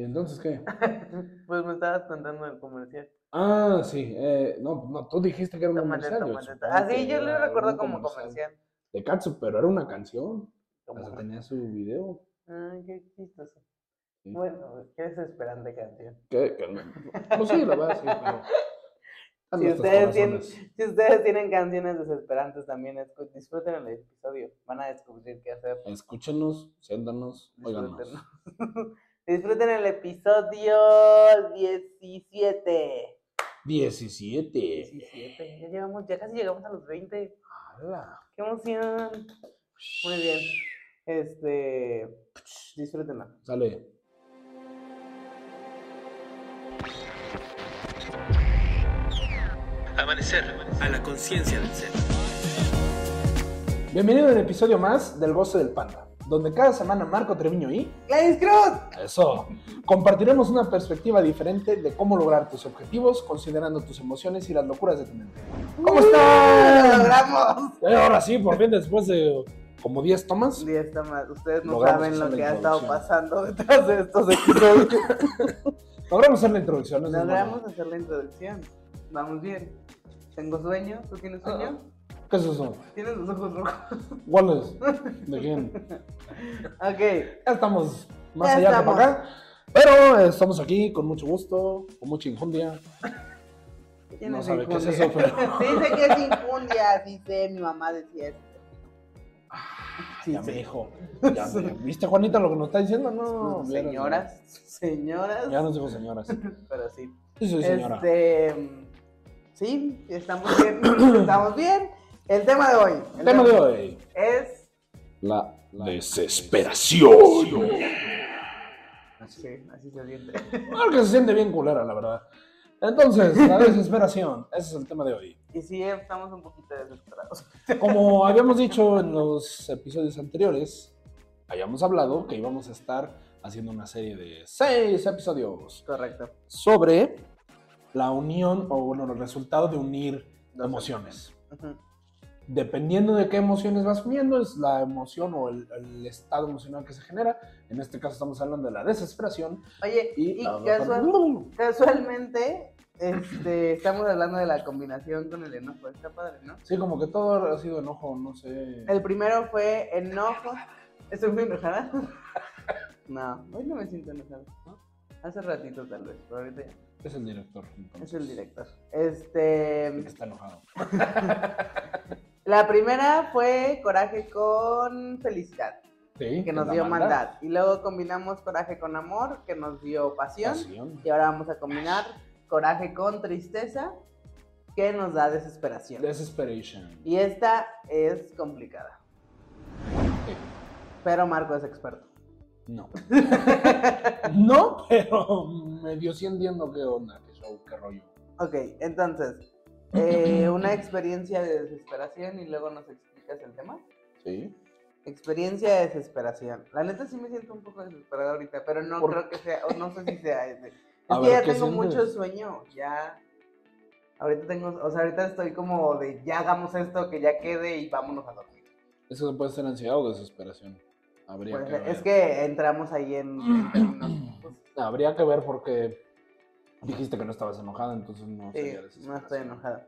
¿Y entonces qué? pues me estabas contando el comercial. Ah, sí. Eh, no, no, tú dijiste que era un comercial. Ah, sí, yo lo recuerdo como comercial. De Katsu, pero era una canción. Sea, tenía su video. Ay, qué chistoso. Sí. Bueno, qué desesperante canción. ¿Qué? Pues sí, la verdad, sí, pero. Si ustedes, tienen, si ustedes tienen canciones desesperantes también, disfruten el episodio. Van a descubrir qué hacer. Escúchenos, siéntanos, óiganos. Disfruten. El episodio 17. 17. 17. Ya llevamos, ya casi llegamos a los 20. ¡Hala! ¡Qué emoción! Muy bien. Este. Disfrútenlo. Sale. Amanecer a la conciencia del ser. Bienvenido al episodio más del Goce del Panda, donde cada semana Marco Treviño y ¡Gladys Cruz! eso compartiremos una perspectiva diferente de cómo lograr tus objetivos considerando tus emociones y las locuras de tu mente. ¿Cómo ¡Lo están? logramos! Eh, ahora sí, por fin después de como 10 tomas. Y está mal. Ustedes no saben lo que ha estado pasando detrás de estos episodios. Logramos hacer la introducción. Logramos hacer la introducción. Vamos bien. Tengo sueño. ¿Tú tienes sueño? ¿Qué es eso? ¿Tienes los ojos rojos? ¿Cuál es? ¿De quién? ok. Ya estamos más Ya allá estamos. que para acá. Pero eh, estamos aquí con mucho gusto, con mucha injundia. ¿Quién No sabe qué es eso, pero- sé que es infundia, sí sé, mi mamá decía eso. Sí, ya sí. me dijo. Ya me- ¿Viste, Juanita, lo que nos está diciendo? No, señoras, señoras, Ya nos dijo señoras. pero sí. Sí, soy señora. Este, sí, estamos bien, estamos bien. El tema de hoy. El tema de hoy. Es, La desesperación. sí, así se siente. Algo que se siente bien culera, la verdad. Entonces, la desesperación. Ese es el tema de hoy. Y sí, estamos un poquito desesperados. Como habíamos dicho en los episodios anteriores, habíamos hablado que íbamos a estar haciendo una serie de seis episodios Correcto. sobre la unión o bueno, el resultado de unir emociones. Ujú. Dependiendo de qué emociones vas uniendo, es la emoción o el, el estado emocional que se genera. En este caso estamos hablando de la desesperación. Oye, Y, y, la- casual- casualmente, este, estamos hablando de la combinación con el enojo. Está padre, ¿no? Sí, como que todo ha sido enojo, no sé. El primero fue enojo. ¿Estoy muy enojada? No, hoy no me siento enojada. ¿no? Hace ratito tal vez, pero ahorita ya. Es el director. entonces, Es el director. Este, Está enojado. la primera fue coraje con felicidad, Sí, que nos dio maldad. Y luego combinamos coraje con amor, que nos dio pasión. Pasión. Y ahora vamos a combinar coraje con tristeza, que nos da desesperación. Desesperation. Y esta es complicada, Sí. pero Marco es experto. No. no, pero medio sí entiendo qué onda, qué show, qué rollo. Ok, entonces, eh, una experiencia de desesperación y luego nos explicas el tema. Sí. Experiencia de desesperación. La neta sí me siento un poco desesperada ahorita, pero no ¿Por creo que sea, o no sé si sea ese. Es A que ver, ya ¿qué tengo sientes? mucho sueño, ya. Ahorita tengo, o sea, ahorita estoy como de ya hagamos esto, que ya quede y vámonos a dormir. Eso puede ser ansiedad o desesperación. Habría Pues, que ver. es que entramos ahí en, en términos. pues, Habría que ver porque dijiste que no estabas enojada, entonces no sí, sería no desesperación. estoy enojada.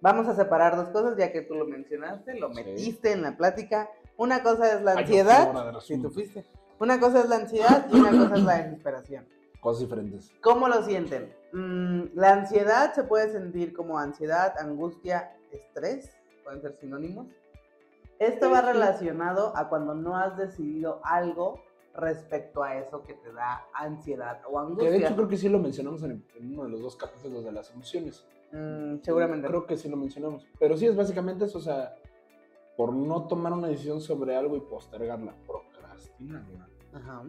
Vamos a separar dos cosas, ya que tú lo mencionaste, lo Sí. metiste en la plática. Una cosa es la ansiedad. Si tú fuiste. Una cosa es la ansiedad y una cosa es la desesperación. Cosas diferentes. ¿Cómo lo sienten? Mm, la ansiedad se puede sentir como ansiedad, angustia, estrés, pueden ser sinónimos. Esto va relacionado a cuando no has decidido algo respecto a eso que te da ansiedad o Que angustia. de hecho creo que sí lo mencionamos en, en uno de los dos capítulos de las emociones. Mm, seguramente. Creo que sí lo mencionamos. Pero sí es básicamente eso, o sea, por no tomar una decisión sobre algo y postergarla, procrastinarla. Ajá.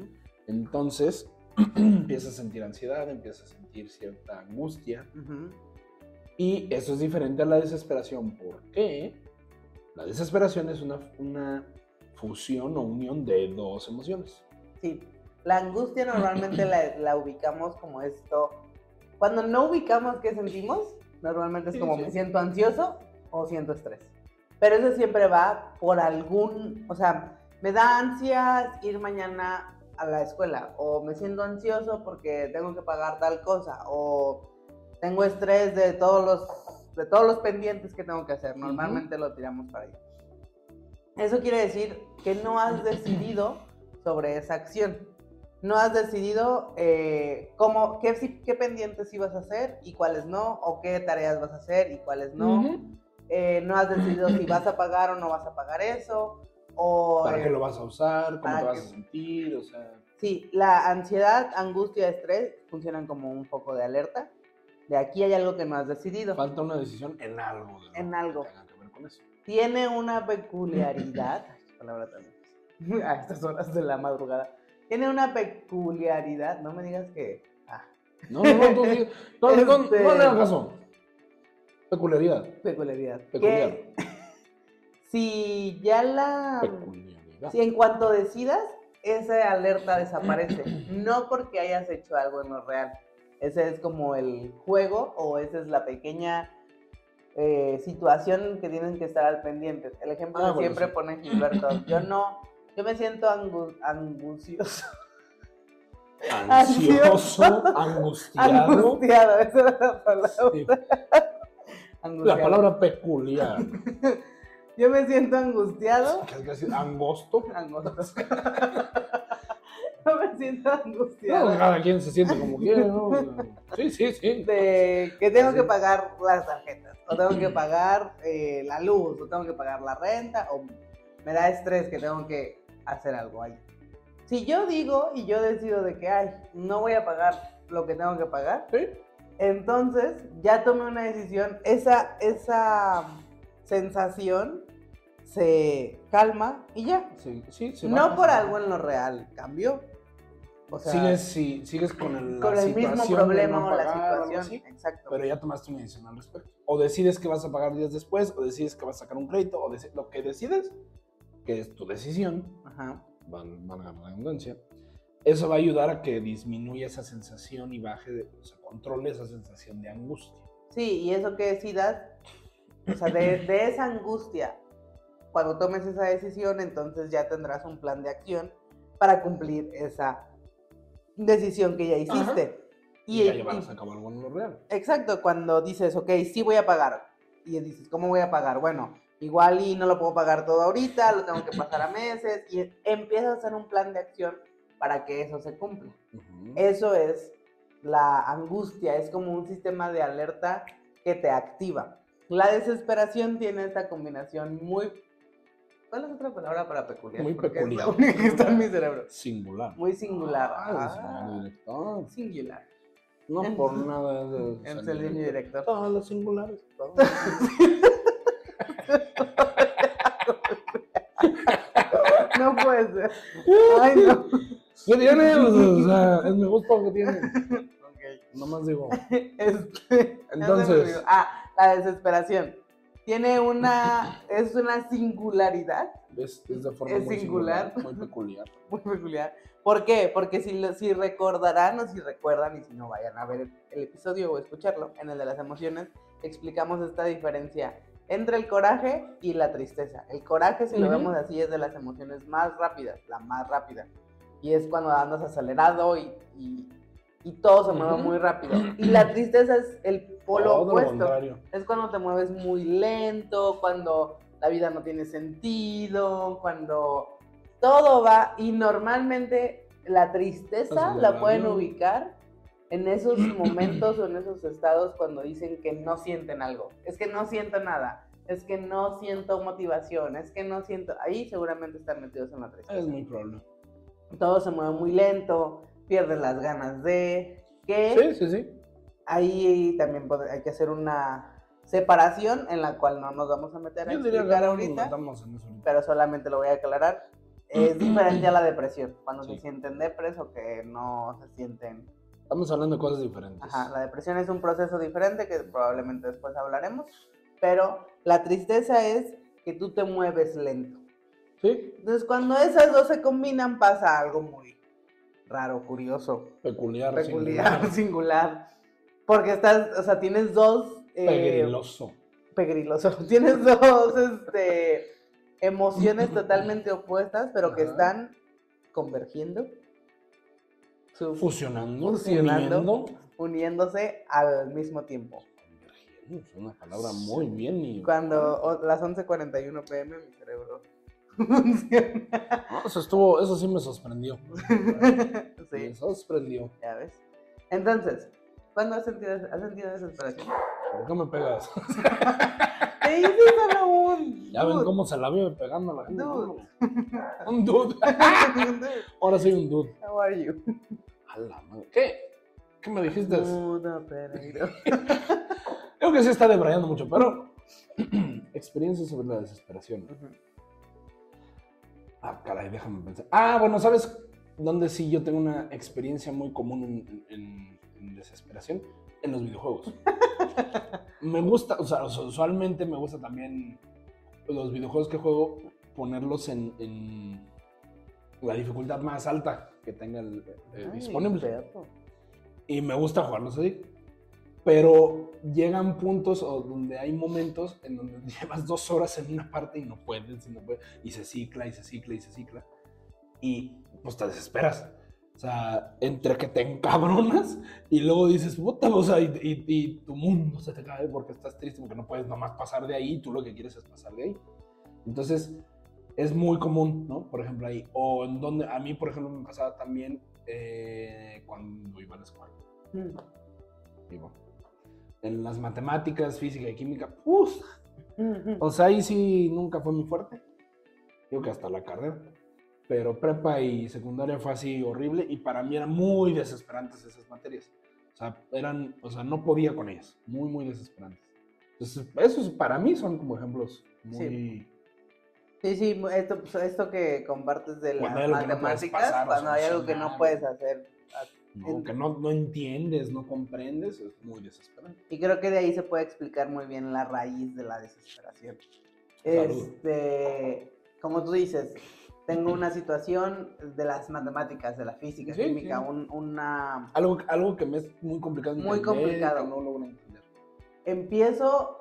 Entonces, empiezas a sentir ansiedad, empiezas a sentir cierta angustia. Ujú. Y eso es diferente a la desesperación. ¿Por qué? La desesperación es una, una fusión o unión de dos emociones. La angustia normalmente la, la ubicamos como esto. Cuando no ubicamos qué sentimos, normalmente es como sí. me siento ansioso o siento estrés. Pero eso siempre va por algún, o sea, me da ansias ir mañana a la escuela, o me siento ansioso porque tengo que pagar tal cosa, o tengo estrés de todos los, de todos los pendientes que tengo que hacer. Normalmente lo tiramos para allá. Eso quiere decir que no has decidido sobre esa acción. No has decidido eh, cómo, qué, pendientes ibas a hacer y cuáles no, o qué tareas vas a hacer y cuáles no. Eh, no has decidido si vas a pagar o no vas a pagar eso. O, ¿Para eh, qué lo vas a usar? ¿Cómo te vas a sentir? O sea, Sí, la ansiedad, angustia, estrés funcionan como un foco de alerta. De aquí hay algo que no has decidido. falta una decisión en algo. de En que algo. tenga que ver con eso. Tiene una peculiaridad. Ay, qué palabra tan- A estas horas de la madrugada. Tiene una peculiaridad. No me digas que. Ah, No, no, no, tú sí- no, no, no, Este- no le hagas caso. Peculiaridad. peculiaridad. Peculiar. Si ya la. Peculiaridad. Si en cuanto decidas, esa alerta desaparece. No porque hayas hecho algo en lo real. Ese es como el juego o esa es la pequeña eh, situación que tienen que estar al pendiente. El ejemplo Ah, que bueno, siempre sí. pone Gilberto. Yo no, yo me siento angu- angustioso. Ansioso, angustiado. Angustiado, esa era la palabra. Sí, La palabra peculiar. Yo me siento angustiado. ¿Qué? Angosto. Angosto. yo me siento No, angustiado. cada quien se siente como quiere, ¿no? Sí, sí, sí. de que tengo que pagar las tarjetas, o tengo que pagar eh, la luz, o tengo que pagar la renta, o me da estrés que tengo que hacer algo ahí. Si yo digo y yo decido de que, ay, no voy a pagar lo que tengo que pagar, Sí. entonces ya tomé una decisión, esa, esa sensación se calma y ya. Sí, sí, se no por algo en lo real, cambió. O sea, sigues, sí, sigues con el, la con el mismo problema no o la pagar situación. así, Exacto. pero ya tomaste una decisión al respecto. O decides que vas a pagar días después, o decides que vas a sacar un crédito, o lo que decides, que es tu decisión, Ajá. val- valga la redundancia, eso va a ayudar a que disminuya esa sensación y baje, de, o sea, controle esa sensación de angustia. Sí, y eso que decidas, o sea, de, de esa angustia, cuando tomes esa decisión, entonces ya tendrás un plan de acción para cumplir esa decisión que ya hiciste. Y, ya y- llevarás a cabo algo en lo real. Exacto, cuando dices, ok, sí voy a pagar. Y dices, ¿cómo voy a pagar? Bueno, igual y no lo puedo pagar todo ahorita, lo tengo que pasar a meses. Y empiezas a hacer un plan de acción para que eso se cumpla. Ujú. Eso es la angustia, es como un sistema de alerta que te activa. La desesperación tiene esta combinación muy... ¿Cuál es otra palabra para peculiar? Muy Porque es la peculiar. única que está en mi cerebro. Singular. Muy singular. Ah, Ah, director. singular. No por nada de. Es el director. Todos los singulares. todos. No puede ser. Ay, no. ¿Qué tiene? O sea, es mi gusto que tiene. Ok. Nomás digo. Este, Entonces. Ah, la desesperación. Tiene una, es una singularidad Es, es de forma Es muy singular. singular, muy peculiar. muy peculiar. ¿Por qué? Porque si, lo- si recordarán o si recuerdan, y si no vayan a ver el, el episodio o escucharlo, en el de las emociones, explicamos esta diferencia entre el coraje y la tristeza. El coraje, si lo Ujú. vemos así, es de las emociones más rápidas, la más rápida. Y es cuando andas acelerado y, y, y todo se mueve muy rápido. Y la tristeza es el polo Todo lo opuesto. contrario. Es cuando te mueves muy lento, cuando la vida no tiene sentido, cuando todo va y normalmente la tristeza Así la pueden ubicar en esos momentos o en esos estados cuando dicen que no sienten algo. Es que no siento nada. Es que no siento motivación. Es que no siento... Ahí seguramente están metidos en la tristeza. Es muy probable. Todo se mueve muy lento, pierdes las ganas de... Que Sí, sí, sí. ahí también hay que hacer una separación en la cual no nos vamos a meter a Yo diría que explicar no nos ahorita, pero solamente lo voy a aclarar. Es diferente a la depresión, cuando Sí. se sienten depres o que no se sienten... Estamos hablando de cosas diferentes. Ajá, la depresión es un proceso diferente que probablemente después hablaremos, pero la tristeza es que tú te mueves lento. Sí, Entonces cuando esas dos se combinan pasa algo muy raro, curioso, peculiar. peculiar, singular, singular. Porque estás, o sea, tienes dos... eh, Pegriloso. pegriloso. Tienes dos este, emociones totalmente opuestas, pero que están convergiendo su- Fusionando, Fusionando. uniendo. uniéndose al mismo tiempo. Es una palabra muy bien y... Cuando o- las 11:41 pm mi cerebro funciona. No, eso estuvo, eso sí me sorprendió. Me sí, sorprendió. ya ves. Entonces, ¿cuándo has sentido, has sentido desesperación? ¿Por qué me pegas? Te hice solo un. Ya ven cómo se la vive pegando a la gente. Dude. Un. Dude, Ahora soy un dude. How are you? A la madre. ¿Qué? ¿Qué me dijiste? Mudo Pereiro. Creo que sí está debrayando mucho, pero experiencia sobre la desesperación. Ah, caray, déjame pensar. Ah, bueno, ¿sabes dónde sí yo tengo una experiencia muy común en, en- en desesperación? En los videojuegos. me gusta, o sea, usualmente me gusta también los videojuegos que juego ponerlos en, en la dificultad más alta que tenga el, eh, Ay, disponible. perro. Y me gusta jugarlos así. Pero llegan puntos o donde hay momentos en donde llevas dos horas en una parte y no puedes, y no puedes, y se cicla, y se cicla, y se cicla. Y pues te desesperas. O sea, entre que te encabronas y luego dices, puta, o sea, y, y- y tu mundo se te cae porque estás triste, porque no puedes nomás pasar de ahí, y tú lo que quieres es pasar de ahí. Entonces, es muy común, ¿no? Por ejemplo, ahí. O en donde, a mí, por ejemplo, me pasaba también eh, cuando iba a la escuela. Mm. Digo, en las matemáticas, física y química, ¡puf! Ujú. O sea, ahí sí nunca fue muy fuerte. Digo que hasta la carrera. Pero prepa y secundaria fue así horrible y para mí eran muy desesperantes esas materias. O sea, eran, o sea, no podía con ellas. Muy, muy desesperantes. Entonces, esos para mí son como ejemplos muy... Sí, sí, esto, pues, esto que compartes de las Cuando no matemáticas, pasar o cuando hay algo que no puedes hacer. ¿no? que no, no entiendes, no comprendes, es muy desesperante. Y creo que de ahí se puede explicar muy bien la raíz de la desesperación. Salud. Este, como tú dices, tengo una situación de las matemáticas, de la física, Sí, química, sí. un- una... Algo, algo que me es muy complicado Muy entender, complicado. que no logro entender. Empiezo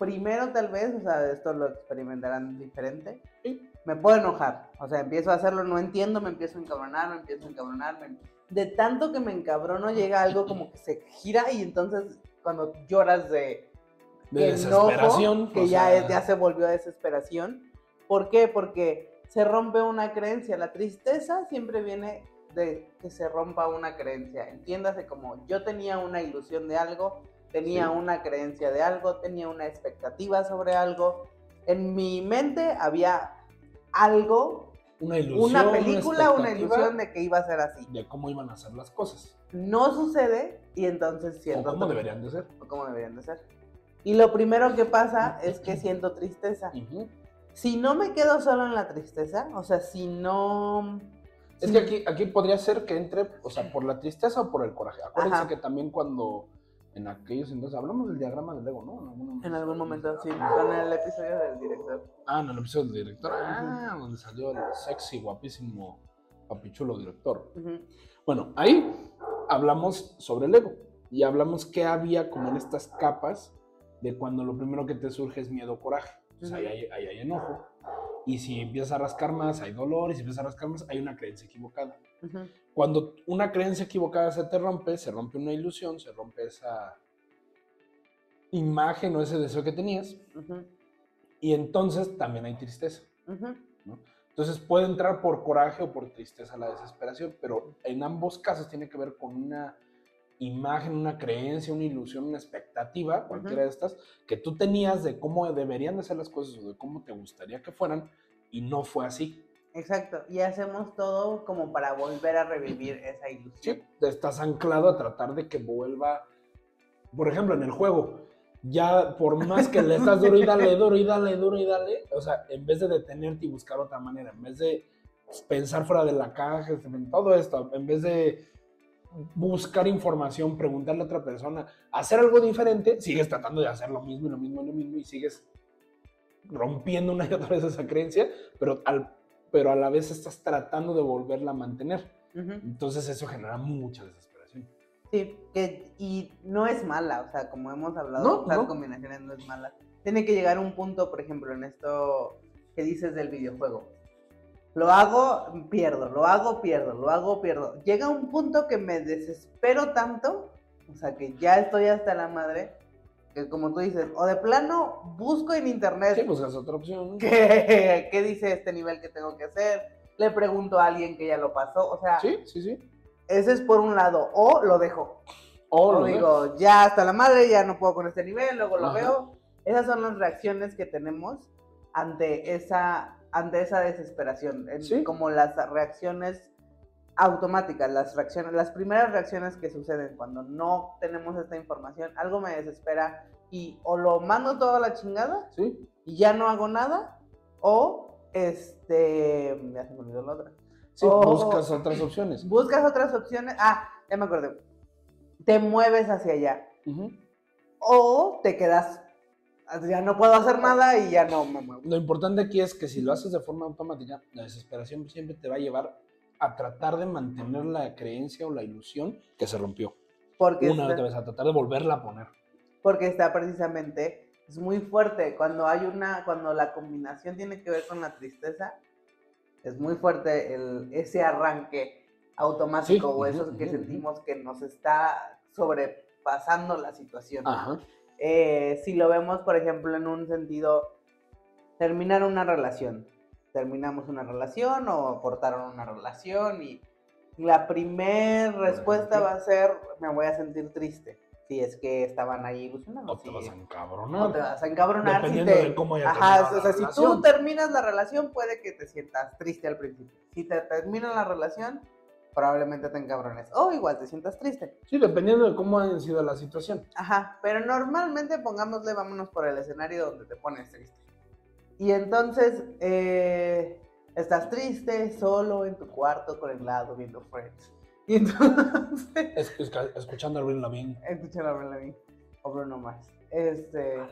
primero tal vez, o sea, esto lo experimentarán diferente. Sí. Me puedo enojar, o sea, empiezo a hacerlo, no entiendo, me empiezo a encabronar, me empiezo a encabronar. me- De tanto que me encabrono llega algo como que se gira y entonces cuando lloras de, De enojo, desesperación. que ya, sea, es- ya se volvió a desesperación. ¿Por qué? Porque se rompe una creencia. La tristeza siempre viene de que se rompa una creencia. Entiéndase como yo tenía una ilusión de algo, tenía Sí. una creencia de algo, tenía una expectativa sobre algo. En mi mente había algo, una ilusión. una película, una expectativa ilusión de que iba a ser así. de cómo iban a ser las cosas. No sucede y entonces O siento cómo tri- deberían de ser. o cómo deberían de ser. Y lo primero que pasa es que siento tristeza. Ujú. Si no me quedo solo en la tristeza, o sea, si no... Es si- que aquí, aquí podría ser que entre, o sea, por la tristeza o por el coraje. Acuérdense Ajá. que también cuando en aquellos entonces hablamos del diagrama del ego, ¿no? En algún, En algún momento, sí, con el episodio del director. Ah, en el episodio del director. Ah, donde salió el sexy, guapísimo, papichulo director. Ujú, Bueno, ahí hablamos sobre el ego y hablamos que había como en estas capas de cuando lo primero que te surge es miedo o coraje. Entonces ahí, hay, ahí hay enojo. Y si empiezas a rascar más, hay dolor. Y si empiezas a rascar más, hay una creencia equivocada. Cuando una creencia equivocada se te rompe, se rompe una ilusión, se rompe esa imagen o ese deseo que tenías. Y entonces también hay tristeza. Entonces puede entrar por coraje o por tristeza la desesperación, pero en ambos casos tiene que ver con una imagen, una creencia, una ilusión, una expectativa, cualquiera de estas, que tú tenías de cómo deberían de ser las cosas o de cómo te gustaría que fueran y no fue así. Exacto, y hacemos todo como para volver a revivir esa ilusión. Sí, estás anclado a tratar de que vuelva, por ejemplo, en el juego, ya por más que le estás duro y dale, duro y dale, duro y dale, o sea, en vez de detenerte y buscar otra manera, en vez de pensar fuera de la caja, en todo esto, en vez de buscar información, preguntarle a otra persona, hacer algo diferente, sigues tratando de hacer lo mismo y lo mismo y lo mismo y sigues rompiendo una y otra vez esa creencia, pero, al, pero a la vez estás tratando de volverla a mantener. Entonces eso genera mucha desesperación. Sí, que, y no es mala, o sea, como hemos hablado, No, no. combinaciones no es mala. Tiene que llegar un punto, por ejemplo, en esto que dices del videojuego. Lo hago, pierdo, lo hago, pierdo, lo hago, pierdo. Llega un punto que me desespero tanto, o sea, que ya estoy hasta la madre, que como tú dices, o de plano busco en internet Sí, buscas otra opción. qué, qué dice este nivel que tengo que hacer, le pregunto a alguien que ya lo pasó, o sea, Sí, sí, sí. ese es por un lado, o lo dejo. O O lo digo, ya hasta la madre, ya no puedo con este nivel, luego lo Ajá. veo. Esas son las reacciones que tenemos ante esa, ante esa desesperación. en- Sí. Como las reacciones automáticas, las reacciones, las primeras reacciones que suceden cuando no tenemos esta información, algo me desespera y o lo mando toda la chingada Sí, y ya no hago nada, o este, ya se me olvidó la otra. sí, O- buscas otras opciones. Buscas otras opciones, ah, ya me acordé, te mueves hacia allá o te quedas, ya no puedo hacer nada y ya no me muevo. Lo importante aquí es que si lo haces de forma automática, la desesperación siempre te va a llevar a tratar de mantener la creencia o la ilusión que se rompió. Porque Una está, vez, a tratar de volverla a poner. porque está precisamente, es muy fuerte, cuando hay una, cuando la combinación tiene que ver con la tristeza, es muy fuerte el, ese arranque automático Sí, o eso que sentimos que nos está sobrepasando la situación. Ajá. Eh, si lo vemos, por ejemplo, en un sentido, terminar una relación. Terminamos una relación o cortaron una relación y la primer respuesta ejemplo. va a ser, me voy a sentir triste. Si es que estaban ahí ilusionando. O te si- vas a o te encabronar. vas a encabronar. si Dependiendo te- de cómo haya Ajá, o sea, si tú relación. terminas la relación, puede que te sientas triste al principio. Si te termina la relación, probablemente te encabrones. O igual te sientas triste. Sí, dependiendo de cómo haya sido la situación. Ajá, pero normalmente pongámosle, vámonos por el escenario donde te pones triste. Y entonces eh, estás triste, solo en tu cuarto con el lado viendo Friends. Y entonces, Es, es- escuchando a Avril Lavigne. escucha la Lavigne o Bruno Mars. Este, A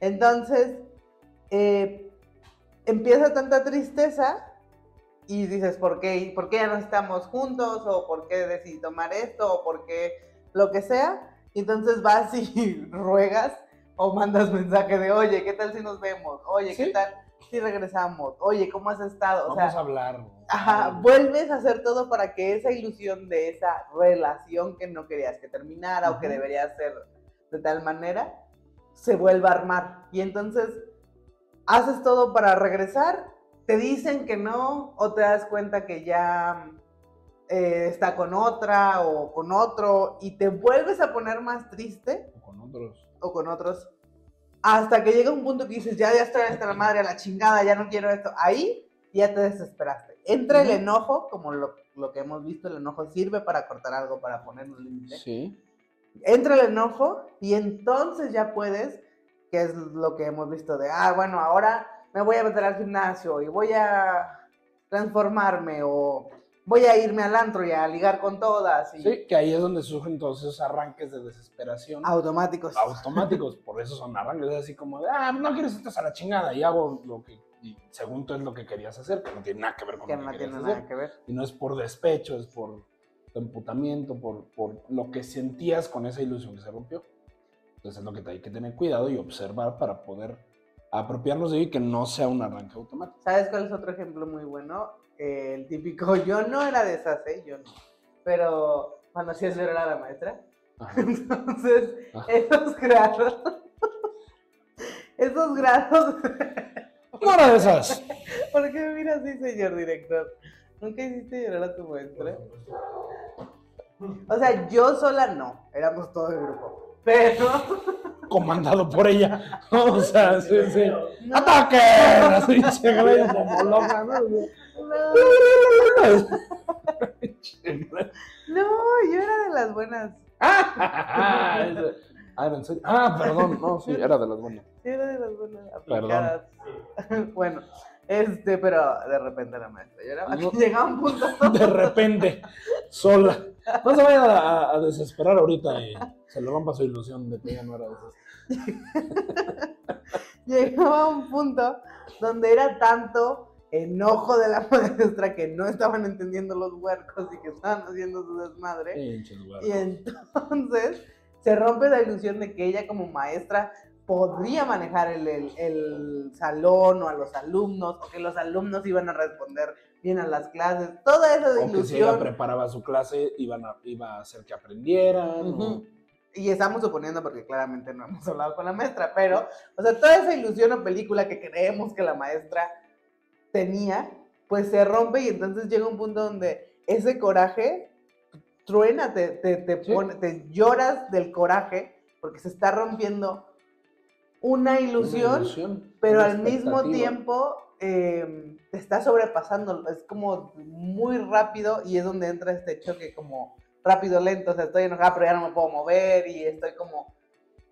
entonces, eh, empieza tanta tristeza y dices, ¿por qué, ¿por qué ya no estamos juntos? ¿O por qué decidí tomar esto? ¿O por qué lo que sea? Y entonces vas y ruegas o mandas mensaje de, oye, ¿qué tal si nos vemos? Oye, ¿qué Sí. tal si regresamos? Oye, ¿cómo has estado? O Vamos sea, a hablar. Ajá, vuelves a hacer todo para que esa ilusión de esa relación que no querías que terminara o que debería ser de tal manera, se vuelva a armar. Y entonces haces todo para regresar, te dicen que no, o te das cuenta que ya eh, está con otra o con otro, y te vuelves a poner más triste O con otros. o con otros, hasta que llega un punto que dices, ya, ya estoy hasta la madre, a la chingada, ya no quiero esto. Ahí ya te desesperaste. Entra el Ujú. enojo, como lo, lo que hemos visto, el enojo sirve para cortar algo, para poner un límite. Sí. Entra el enojo y entonces ya puedes, que es lo que hemos visto de, ah, bueno, ahora me voy a meter al gimnasio y voy a transformarme o voy a irme al antro y a ligar con todas. Y Sí, que ahí es donde surgen todos esos arranques de desesperación. Automáticos. automáticos, por eso son arranques, es así como de, ah, no quieres esto a la chingada y hago lo que, y según tú es lo que querías hacer, que no tiene nada que ver con que lo que no querías tiene hacer. nada que ver. Y no es por despecho, es por emputamiento, por, por lo que sentías con esa ilusión que se rompió. Entonces es lo que hay que tener cuidado y observar para poder apropiarnos de ello y que no sea un arranque automático. ¿Sabes cuál es otro ejemplo muy bueno? Eh, el típico, yo no era de esas, ¿eh? Yo no. Pero cuando hacías llorar a la maestra. Ajá. Entonces, Ajá. esos grados. esos grados. No era de esas. ¿Por qué me miras así, señor director? ¿Nunca hiciste llorar a tu maestra? O sea, yo sola no. Éramos todo el grupo. Pero. Comandado por ella. O sea, sí, sí. No, ¡Ataque! Así se grita como loca, ¿no? no, yo era de las buenas. Ah, ¿era en serio? Ah, perdón, no, sí, era de las buenas. Sí, era de las buenas Perdón. aplicadas. bueno, este, pero de repente la maestra lloraba. No. Llegaba un punto. De repente, sola. No se vayan a, a- a desesperar ahorita y se le rompa su ilusión de que ella no era de esas. llegaba un punto donde era tanto enojo de la maestra que no estaban entendiendo los huercos y que estaban haciendo su desmadre. Y entonces se rompe la ilusión de que ella como maestra podría manejar el, el- el salón o a los alumnos, o que los alumnos iban a responder bien a las clases, toda esa O que si ella ilusión. preparaba su clase, iban a, iba a hacer que aprendieran. o- Ujú. Y estamos suponiendo, porque claramente no hemos hablado con la maestra, pero, o sea, toda esa ilusión o película que creemos que la maestra tenía, pues se rompe y entonces llega un punto donde ese coraje truena, te, te, te Sí. pone, te lloras del coraje porque se está rompiendo una una ilusión, pero una al mismo tiempo eh, te está sobrepasando, es como muy rápido y es donde entra este choque como rápido, lento, o sea, estoy enojada pero ya no me puedo mover y estoy como,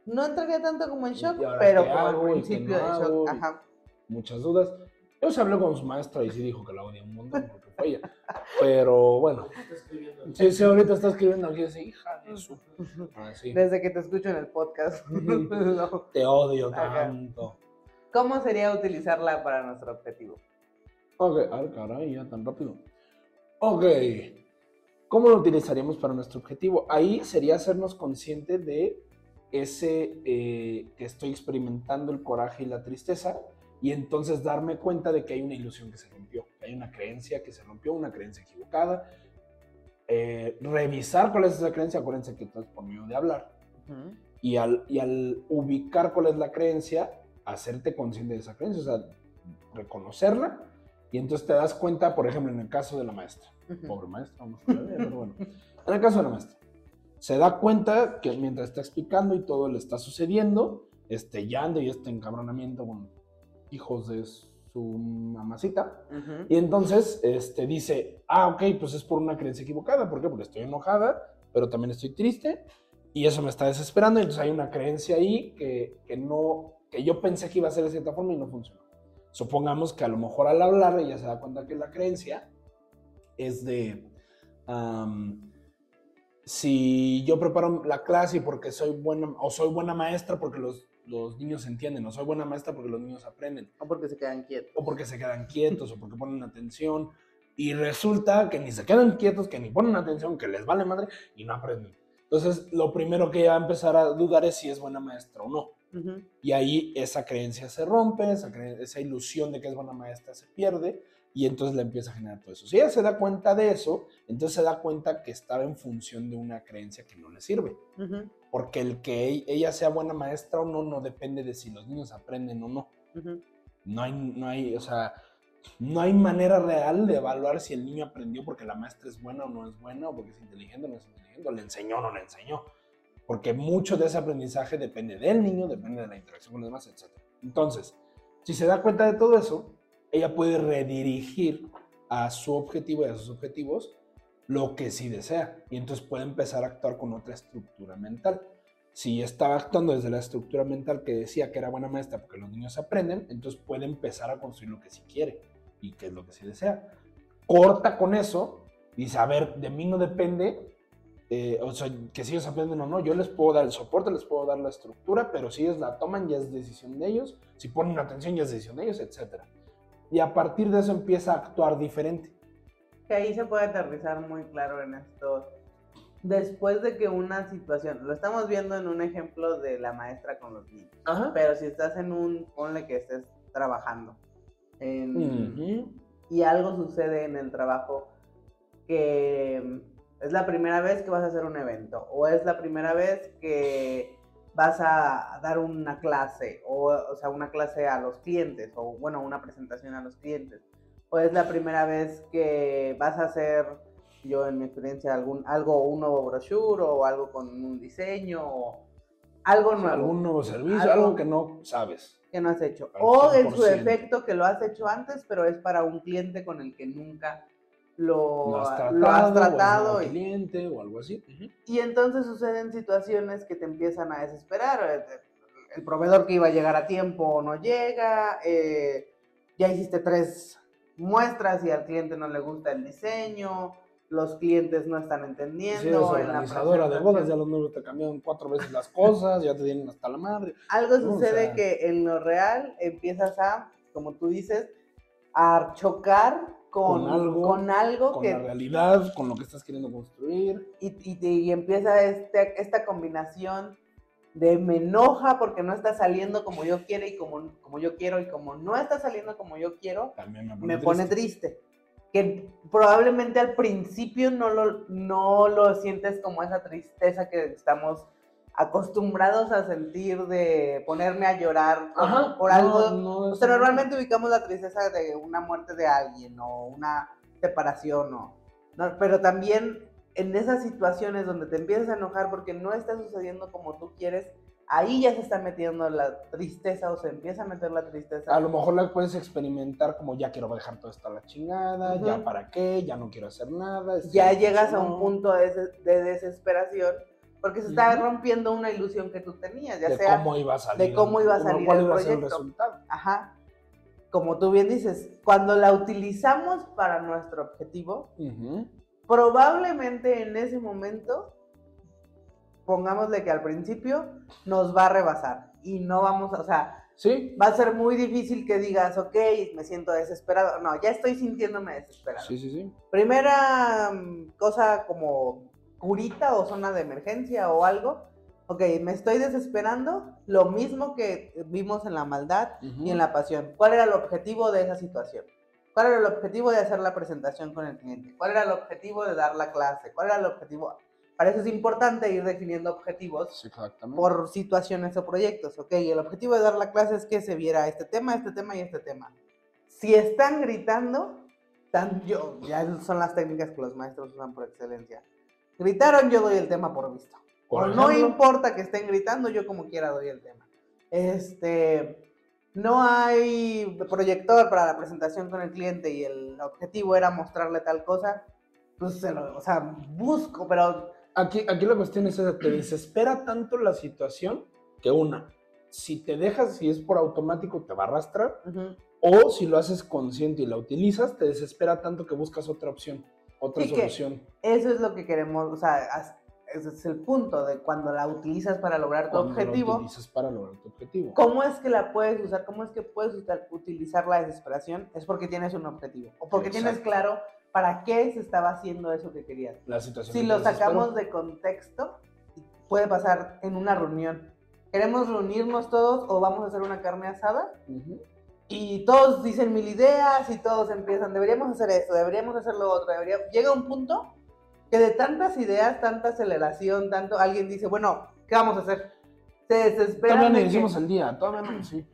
no entraría tanto como en shock, ¿Y ahora pero como al ¿Y qué principio de shock, ajá. Muchas dudas. Yo se hablé con su maestra y sí dijo que la odia un montón porque ella. Pero bueno, sí, sí, ahorita está escribiendo aquí así, hija de su. Ah. Desde que te escucho en el podcast. No. Te odio Ajá. tanto. ¿Cómo sería utilizarla para nuestro objetivo? Ok, ay, caray, ya tan rápido. Ok. ¿Cómo lo utilizaríamos para nuestro objetivo? Ahí sería hacernos consciente de ese eh, que estoy experimentando el coraje y la tristeza y entonces darme cuenta de que hay una ilusión que se rompió, hay una creencia que se rompió, una creencia equivocada. Eh, revisar cuál es esa creencia, acuérdense que todo es por medio de hablar. Y al, y al ubicar cuál es la creencia, hacerte consciente de esa creencia, o sea, reconocerla, y entonces te das cuenta, por ejemplo, en el caso de la maestra, Ujú. pobre maestra, vamos a ver, pero bueno, en el caso de la maestra, se da cuenta que mientras está explicando y todo le está sucediendo, este llanto y este encabronamiento con hijos de su mamacita, y entonces este, dice, ah, ok, pues es por una creencia equivocada. ¿Por qué? Porque estoy enojada, pero también estoy triste y eso me está desesperando. Entonces hay una creencia ahí que, que no, que yo pensé que iba a ser de cierta forma y no funcionó. Supongamos que a lo mejor al hablar ella se da cuenta que la creencia es de, si yo preparo la clase y porque soy buena, o soy buena maestra porque los, los niños entienden, o soy buena maestra porque los niños aprenden O porque se quedan quietos. o porque se quedan quietos o porque ponen atención y resulta que ni se quedan quietos, que ni ponen atención, que les vale madre y no aprenden. Entonces, lo primero que ella va a empezar a dudar es si es buena maestra o no. Y ahí esa creencia se rompe, esa, cre- esa ilusión de que es buena maestra se pierde y entonces le empieza a generar todo eso. Si ella se da cuenta de eso, entonces se da cuenta que estaba en función de una creencia que no le sirve. Porque el que e- ella sea buena maestra o no, no depende de si los niños aprenden o no. No hay, no hay, o sea, no hay manera real de evaluar si el niño aprendió porque la maestra es buena o no es buena, o porque es inteligente o no es inteligente, o le enseñó o no le enseñó. Porque mucho de ese aprendizaje depende del niño, depende de la interacción con los demás, etc. Entonces, si se da cuenta de todo eso, ella puede redirigir a su objetivo y a sus objetivos lo que sí desea. Y entonces puede empezar a actuar con otra estructura mental. Si estaba actuando desde la estructura mental que decía que era buena maestra porque los niños aprenden, entonces puede empezar a construir lo que sí quiere y que es lo que sí desea. Corta con eso y ver, de mí no depende, eh, o sea, que si ellos aprenden o no, yo les puedo dar el soporte, les puedo dar la estructura, pero si ellos la toman ya es decisión de ellos, si ponen atención ya es decisión de ellos, etc. Y a partir de eso empieza a actuar diferente. Que ahí se puede aterrizar muy claro en esto. Después de que una situación, lo estamos viendo en un ejemplo de la maestra con los niños, Ajá. pero si estás en un, ponle que estés trabajando en- Ujú. y algo sucede en el trabajo que es la primera vez que vas a hacer un evento o es la primera vez que vas a dar una clase o, o sea, una clase a los clientes o bueno, una presentación a los clientes o es la primera vez que vas a hacer yo en mi experiencia algún algo un nuevo brochure o algo con un diseño o algo nuevo Algún nuevo servicio, Algo- algo que no sabes. que no has hecho. O en su 100%. efecto que lo has hecho antes, pero es para un cliente con el que nunca lo, Lo has tratado, lo has o tratado. nuevo y- cliente o algo así. Ujú. y entonces suceden situaciones que te empiezan a desesperar. eh, El proveedor que iba a llegar a tiempo no llega, eh, ya hiciste tres muestras y al cliente no le gusta el diseño, los clientes no están entendiendo. eres en la organizadora de bodas, ya los nuevos te cambiaron cuatro veces las cosas, ya te tienen hasta la madre. Algo No, o sucede sea- que en lo real empiezas a, como tú dices, a chocar con, Con algo, con algo Con que la realidad, con lo que estás queriendo construir. y, y y empieza este, esta combinación de me enoja porque no está saliendo como yo quiero y como, como yo quiero y como no está saliendo como yo quiero, También me pone, me pone triste. triste. Que probablemente al principio no lo, no lo sientes como esa tristeza que estamos acostumbrados a sentir de ponerme a llorar por, Ajá, por algo. no, o sea, normalmente ubicamos la tristeza de una muerte de alguien o una separación, o, no, pero también en esas situaciones donde te empiezas a enojar porque no está sucediendo como tú quieres, ahí ya se está metiendo la tristeza o se empieza a meter la tristeza. A lo mejor la puedes experimentar como ya quiero dejar todo esto a la chingada, Ujú. ya para qué, ya no quiero hacer nada. ya llegas a un punto de, des- de desesperación porque se está rompiendo una ilusión que tú tenías, ya de sea, cómo iba a salir. de cómo iba a salir cuál el iba a ser el proyecto. resultado. ajá, como tú bien dices, cuando la utilizamos para nuestro objetivo, probablemente en ese momento, pongámosle que al principio nos va a rebasar y no vamos a, o sea, Sí, va a ser muy difícil que digas, ok, me siento desesperado. No, ya estoy sintiéndome desesperado. sí, sí, sí. Primera mm, cosa como curita o zona de emergencia o algo. Ok, me estoy desesperando. Lo mismo que vimos en la maldad y en la pasión. ¿Cuál era el objetivo de esa situación? ¿Cuál era el objetivo de hacer la presentación con el cliente? ¿Cuál era el objetivo de dar la clase? ¿Cuál era el objetivo? Para eso es importante ir definiendo objetivos Sí, por situaciones o proyectos. Ok, el objetivo de dar la clase es que se viera este tema, este tema y este tema. Si están gritando, están yo, ya son las técnicas que los maestros usan por excelencia. Gritaron, yo doy el tema por visto. Por o no importa que estén gritando, yo como quiera doy el tema. Este, no hay proyector para la presentación con el cliente y el objetivo era mostrarle tal cosa, pues se lo, o sea, busco, pero Aquí, aquí la cuestión es esa, te desespera tanto la situación que una, si te dejas, si es por automático, te va a arrastrar, o si lo haces consciente y la utilizas, te desespera tanto que buscas otra opción, otra que- solución. Eso es lo que queremos, o sea, ese es el punto de cuando la utilizas para lograr tu Cuando objetivo. utilizas para lograr tu objetivo. ¿Cómo es que la puedes usar? ¿Cómo es que puedes utilizar la desesperación? Es porque tienes un objetivo o porque tienes claro para qué se estaba haciendo eso que querías. La situación Si lo sacamos de contexto, puede pasar en una reunión. Queremos reunirnos todos o vamos a hacer una carne asada. Y todos dicen mil ideas y todos empiezan, deberíamos hacer esto, deberíamos hacer lo otro, llega un punto que de tantas ideas, tanta aceleración, tanto, alguien dice, bueno, ¿qué vamos a hacer? Se desesperan Todavía de ni que- el día, todavía no, sí.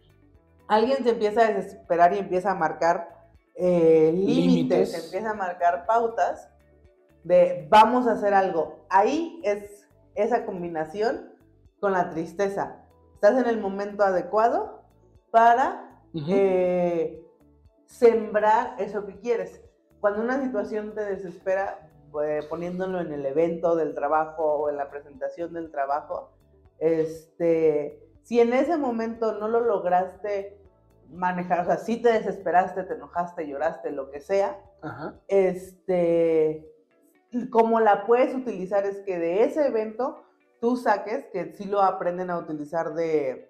alguien se empieza a desesperar y empieza a marcar eh, límites, Límites. empieza a marcar pautas de vamos a hacer algo. Ahí es esa combinación con la tristeza. Estás en el momento adecuado para Eh, sembrar eso que quieres. Cuando una situación te desespera, eh, poniéndolo en el evento del trabajo o en la presentación del trabajo, este, si en ese momento no lo lograste manejar, o sea, si te desesperaste, te enojaste, lloraste, lo que sea, Ajá. este, como la puedes utilizar es que de ese evento tú saques, que sí lo aprenden a utilizar de,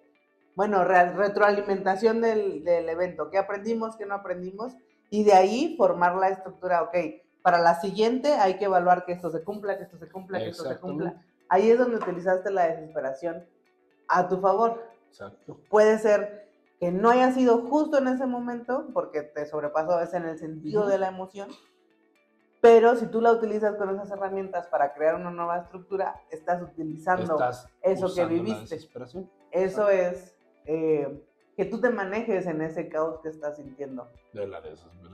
bueno, re- retroalimentación del, del evento, qué aprendimos, qué no aprendimos, y de ahí formar la estructura, ok, para la siguiente hay que evaluar que esto se cumpla, que esto se cumpla, que esto se cumpla. Ahí es donde utilizaste la desesperación a tu favor. Exacto. Puede ser que no haya sido justo en ese momento, porque te sobrepasó es en el sentido de la emoción, pero si tú la utilizas con esas herramientas para crear una nueva estructura, estás utilizando Estás eso que usando la viviste. desesperación Eso es eh, que tú te manejes en ese caos que estás sintiendo. de la.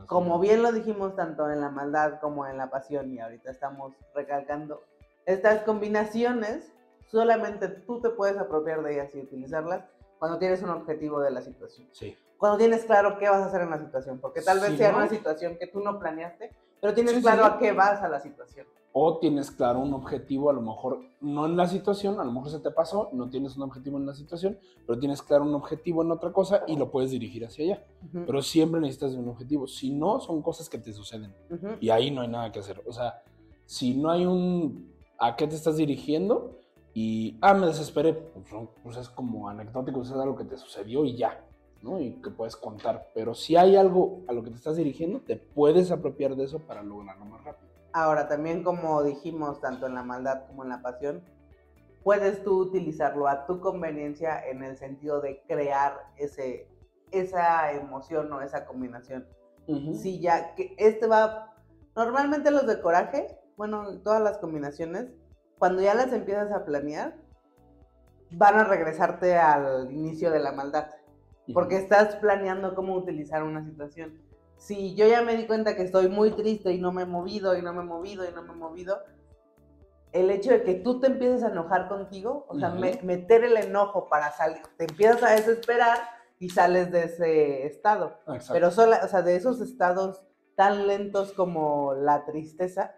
Como bien lo dijimos tanto en la maldad como en la pasión y ahorita estamos recalcando, estas combinaciones solamente tú te puedes apropiar de ellas y utilizarlas cuando tienes un objetivo de la situación. Sí. Cuando tienes claro qué vas a hacer en la situación, porque tal vez Sí, sea ¿no? una situación que tú no planeaste, pero tienes Sí, claro a qué vas a la situación. O tienes claro un objetivo, a lo mejor no en la situación, a lo mejor se te pasó, no tienes un objetivo en la situación, pero tienes claro un objetivo en otra cosa y lo puedes dirigir hacia allá. Pero siempre necesitas un objetivo. Si no, son cosas que te suceden y ahí no hay nada que hacer. O sea, si no hay un a qué te estás dirigiendo y, ah, me desesperé, pues, pues es como anecdótico, es algo que te sucedió y ya, ¿no? Y que puedes contar. Pero si hay algo a lo que te estás dirigiendo, te puedes apropiar de eso para lograrlo más rápido. Ahora, también como dijimos, tanto en la maldad como en la pasión, puedes tú utilizarlo a tu conveniencia en el sentido de crear ese, esa emoción o esa combinación. Si ya que este va, normalmente los de coraje, bueno, todas las combinaciones, cuando ya las empiezas a planear, van a regresarte al inicio de la maldad, porque estás planeando cómo utilizar una situación. Si yo ya me di cuenta que estoy muy triste y no me he movido y no me he movido y no me he movido, el hecho de que tú te empieces a enojar contigo, o sea, Ujú. me- meter el enojo para salir, te empiezas a desesperar y sales de ese estado. Exacto. Pero sola, o sea, de esos estados tan lentos como la tristeza,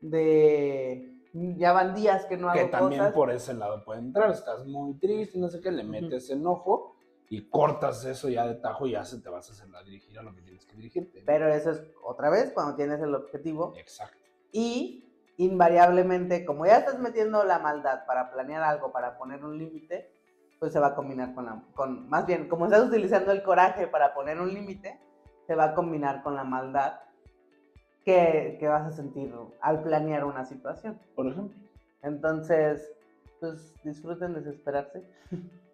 de ya van días que no hago que también cosas. por ese lado puede entrar. Estás muy triste, no sé qué, le metes enojo y cortas eso ya de tajo y ya se te vas a hacer a dirigir a lo que tienes que dirigirte. Pero eso es otra vez cuando tienes el objetivo. Exacto. Y invariablemente, como ya estás metiendo la maldad para planear algo, para poner un límite, pues se va a combinar con la, con, más bien, como estás utilizando el coraje para poner un límite, se va a combinar con la maldad que, que vas a sentir al planear una situación. Por ejemplo. Entonces, pues disfruten desesperarse.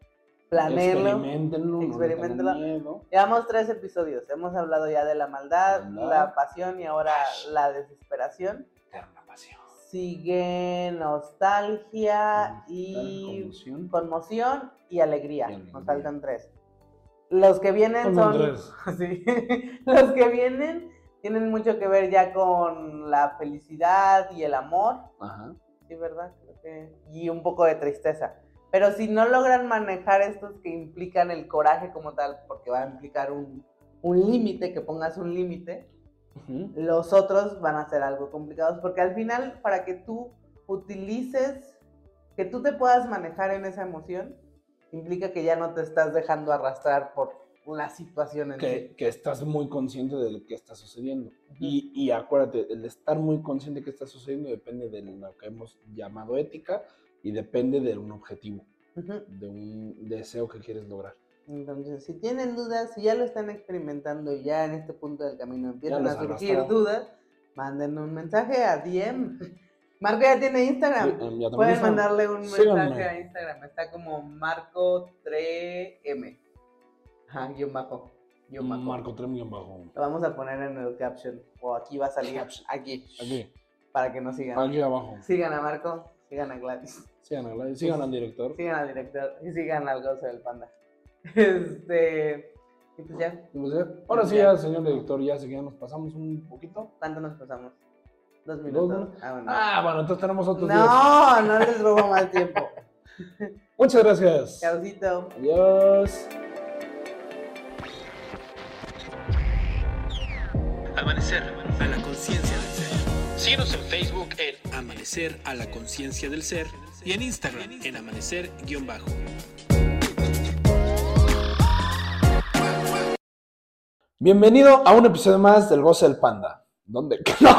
Planeenlo. Experimentenlo. experimentenlo. Llevamos tres episodios. Hemos hablado ya de la maldad, Maldad. la pasión y ahora la desesperación. Eterna pasión. Sigue nostalgia y Conmoción. conmoción y alegría. Nos faltan tres. Los que vienen Faltan son. Sí. Los que vienen tienen mucho que ver ya con la felicidad y el amor. Ajá. Sí, ¿verdad? Creo que- Y un poco de tristeza. Pero si no logran manejar estos que implican el coraje como tal, porque va a implicar un, un límite, que pongas un límite, Ujú. los otros van a ser algo complicados, porque al final, para que tú utilices, que tú te puedas manejar en esa emoción, implica que ya no te estás dejando arrastrar por la situación en sí. que, que estás muy consciente de lo que está sucediendo. Y, y acuérdate, el estar muy consciente de que está sucediendo depende de lo que hemos llamado ética y depende de un objetivo, de un deseo que quieres lograr. Entonces, si tienen dudas, si ya lo están experimentando y ya en este punto del camino empiezan a surgir dudas, manden un mensaje a DM. Marco ya tiene Instagram. Sí, ya también Pueden mandarle un Síganme. mensaje a Instagram. Está como Marco3M. Ajá, guion bajo. Guión bajo. Marco Trem bajo. Lo vamos a poner en el caption. O aquí va a salir. Aquí. Aquí, Para que nos sigan. aquí abajo. Sigan a Marco. Sigan a Gladys. Sigan, a Gladys, sigan al director. Sigan al director. Y sigan al gozo del panda. Este. Y pues ya. Y pues ya, Ahora sí, ya, señor director, ya sé que ya nos pasamos un poquito. ¿Cuánto nos pasamos? Dos minutos. Ah, bueno. Ah, bueno, entonces tenemos otros días. no, no les robo más tiempo. Muchas gracias. Chaucito. Adiós. Amanecer a la conciencia del ser. Síguenos en Facebook en Amanecer a la conciencia del ser y en Instagram en amanecer-bajo. Bienvenido a un episodio más del Goce del Panda. ¿Dónde? No.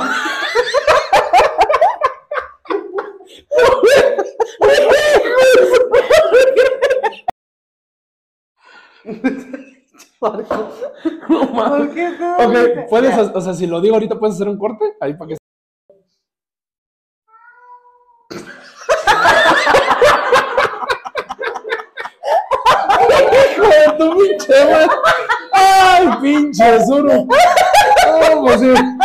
Marco. No mames. ¿Por qué no? Ok, puedes, o sea, si lo digo ahorita, ¿puedes hacer un corte? Ahí para que. tu pinche madre. ¡Ay, pinche suru! ¡Vamos, oh.